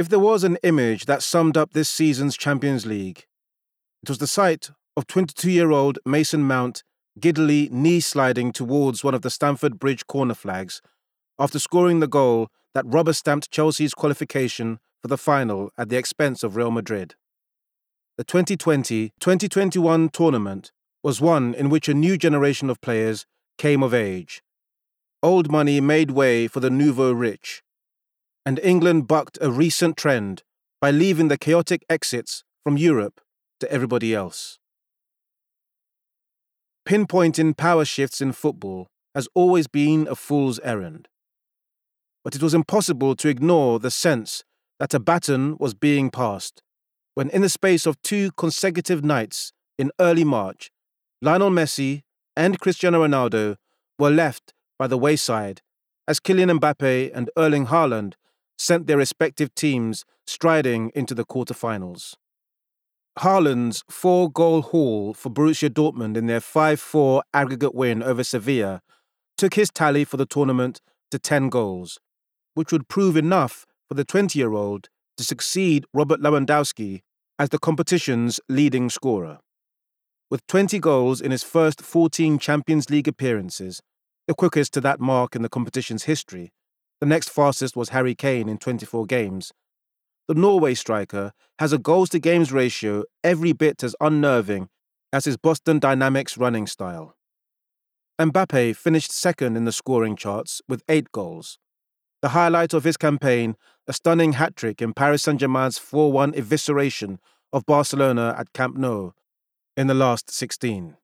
If there was an image that summed up this season's Champions League, it was the sight of 22 year old Mason Mount giddily knee sliding towards one of the Stamford Bridge corner flags after scoring the goal that rubber stamped Chelsea's qualification for the final at the expense of Real Madrid. The 2020 2021 tournament was one in which a new generation of players came of age. Old money made way for the nouveau rich, and England bucked a recent trend by leaving the chaotic exits from Europe to everybody else. Pinpointing power shifts in football has always been a fool's errand. But it was impossible to ignore the sense that a baton was being passed when, in the space of two consecutive nights in early March, Lionel Messi and Cristiano Ronaldo were left by the wayside as Kylian Mbappe and Erling Haaland sent their respective teams striding into the quarterfinals. Haaland's four goal haul for Borussia Dortmund in their 5 4 aggregate win over Sevilla took his tally for the tournament to 10 goals, which would prove enough for the 20 year old to succeed Robert Lewandowski as the competition's leading scorer. With 20 goals in his first 14 Champions League appearances, the quickest to that mark in the competition's history, the next fastest was Harry Kane in 24 games, the Norway striker has a goals to games ratio every bit as unnerving as his Boston Dynamics running style. Mbappe finished second in the scoring charts with eight goals. The highlight of his campaign, a stunning hat trick in Paris Saint Germain's 4 1 evisceration of Barcelona at Camp Nou in the last 16.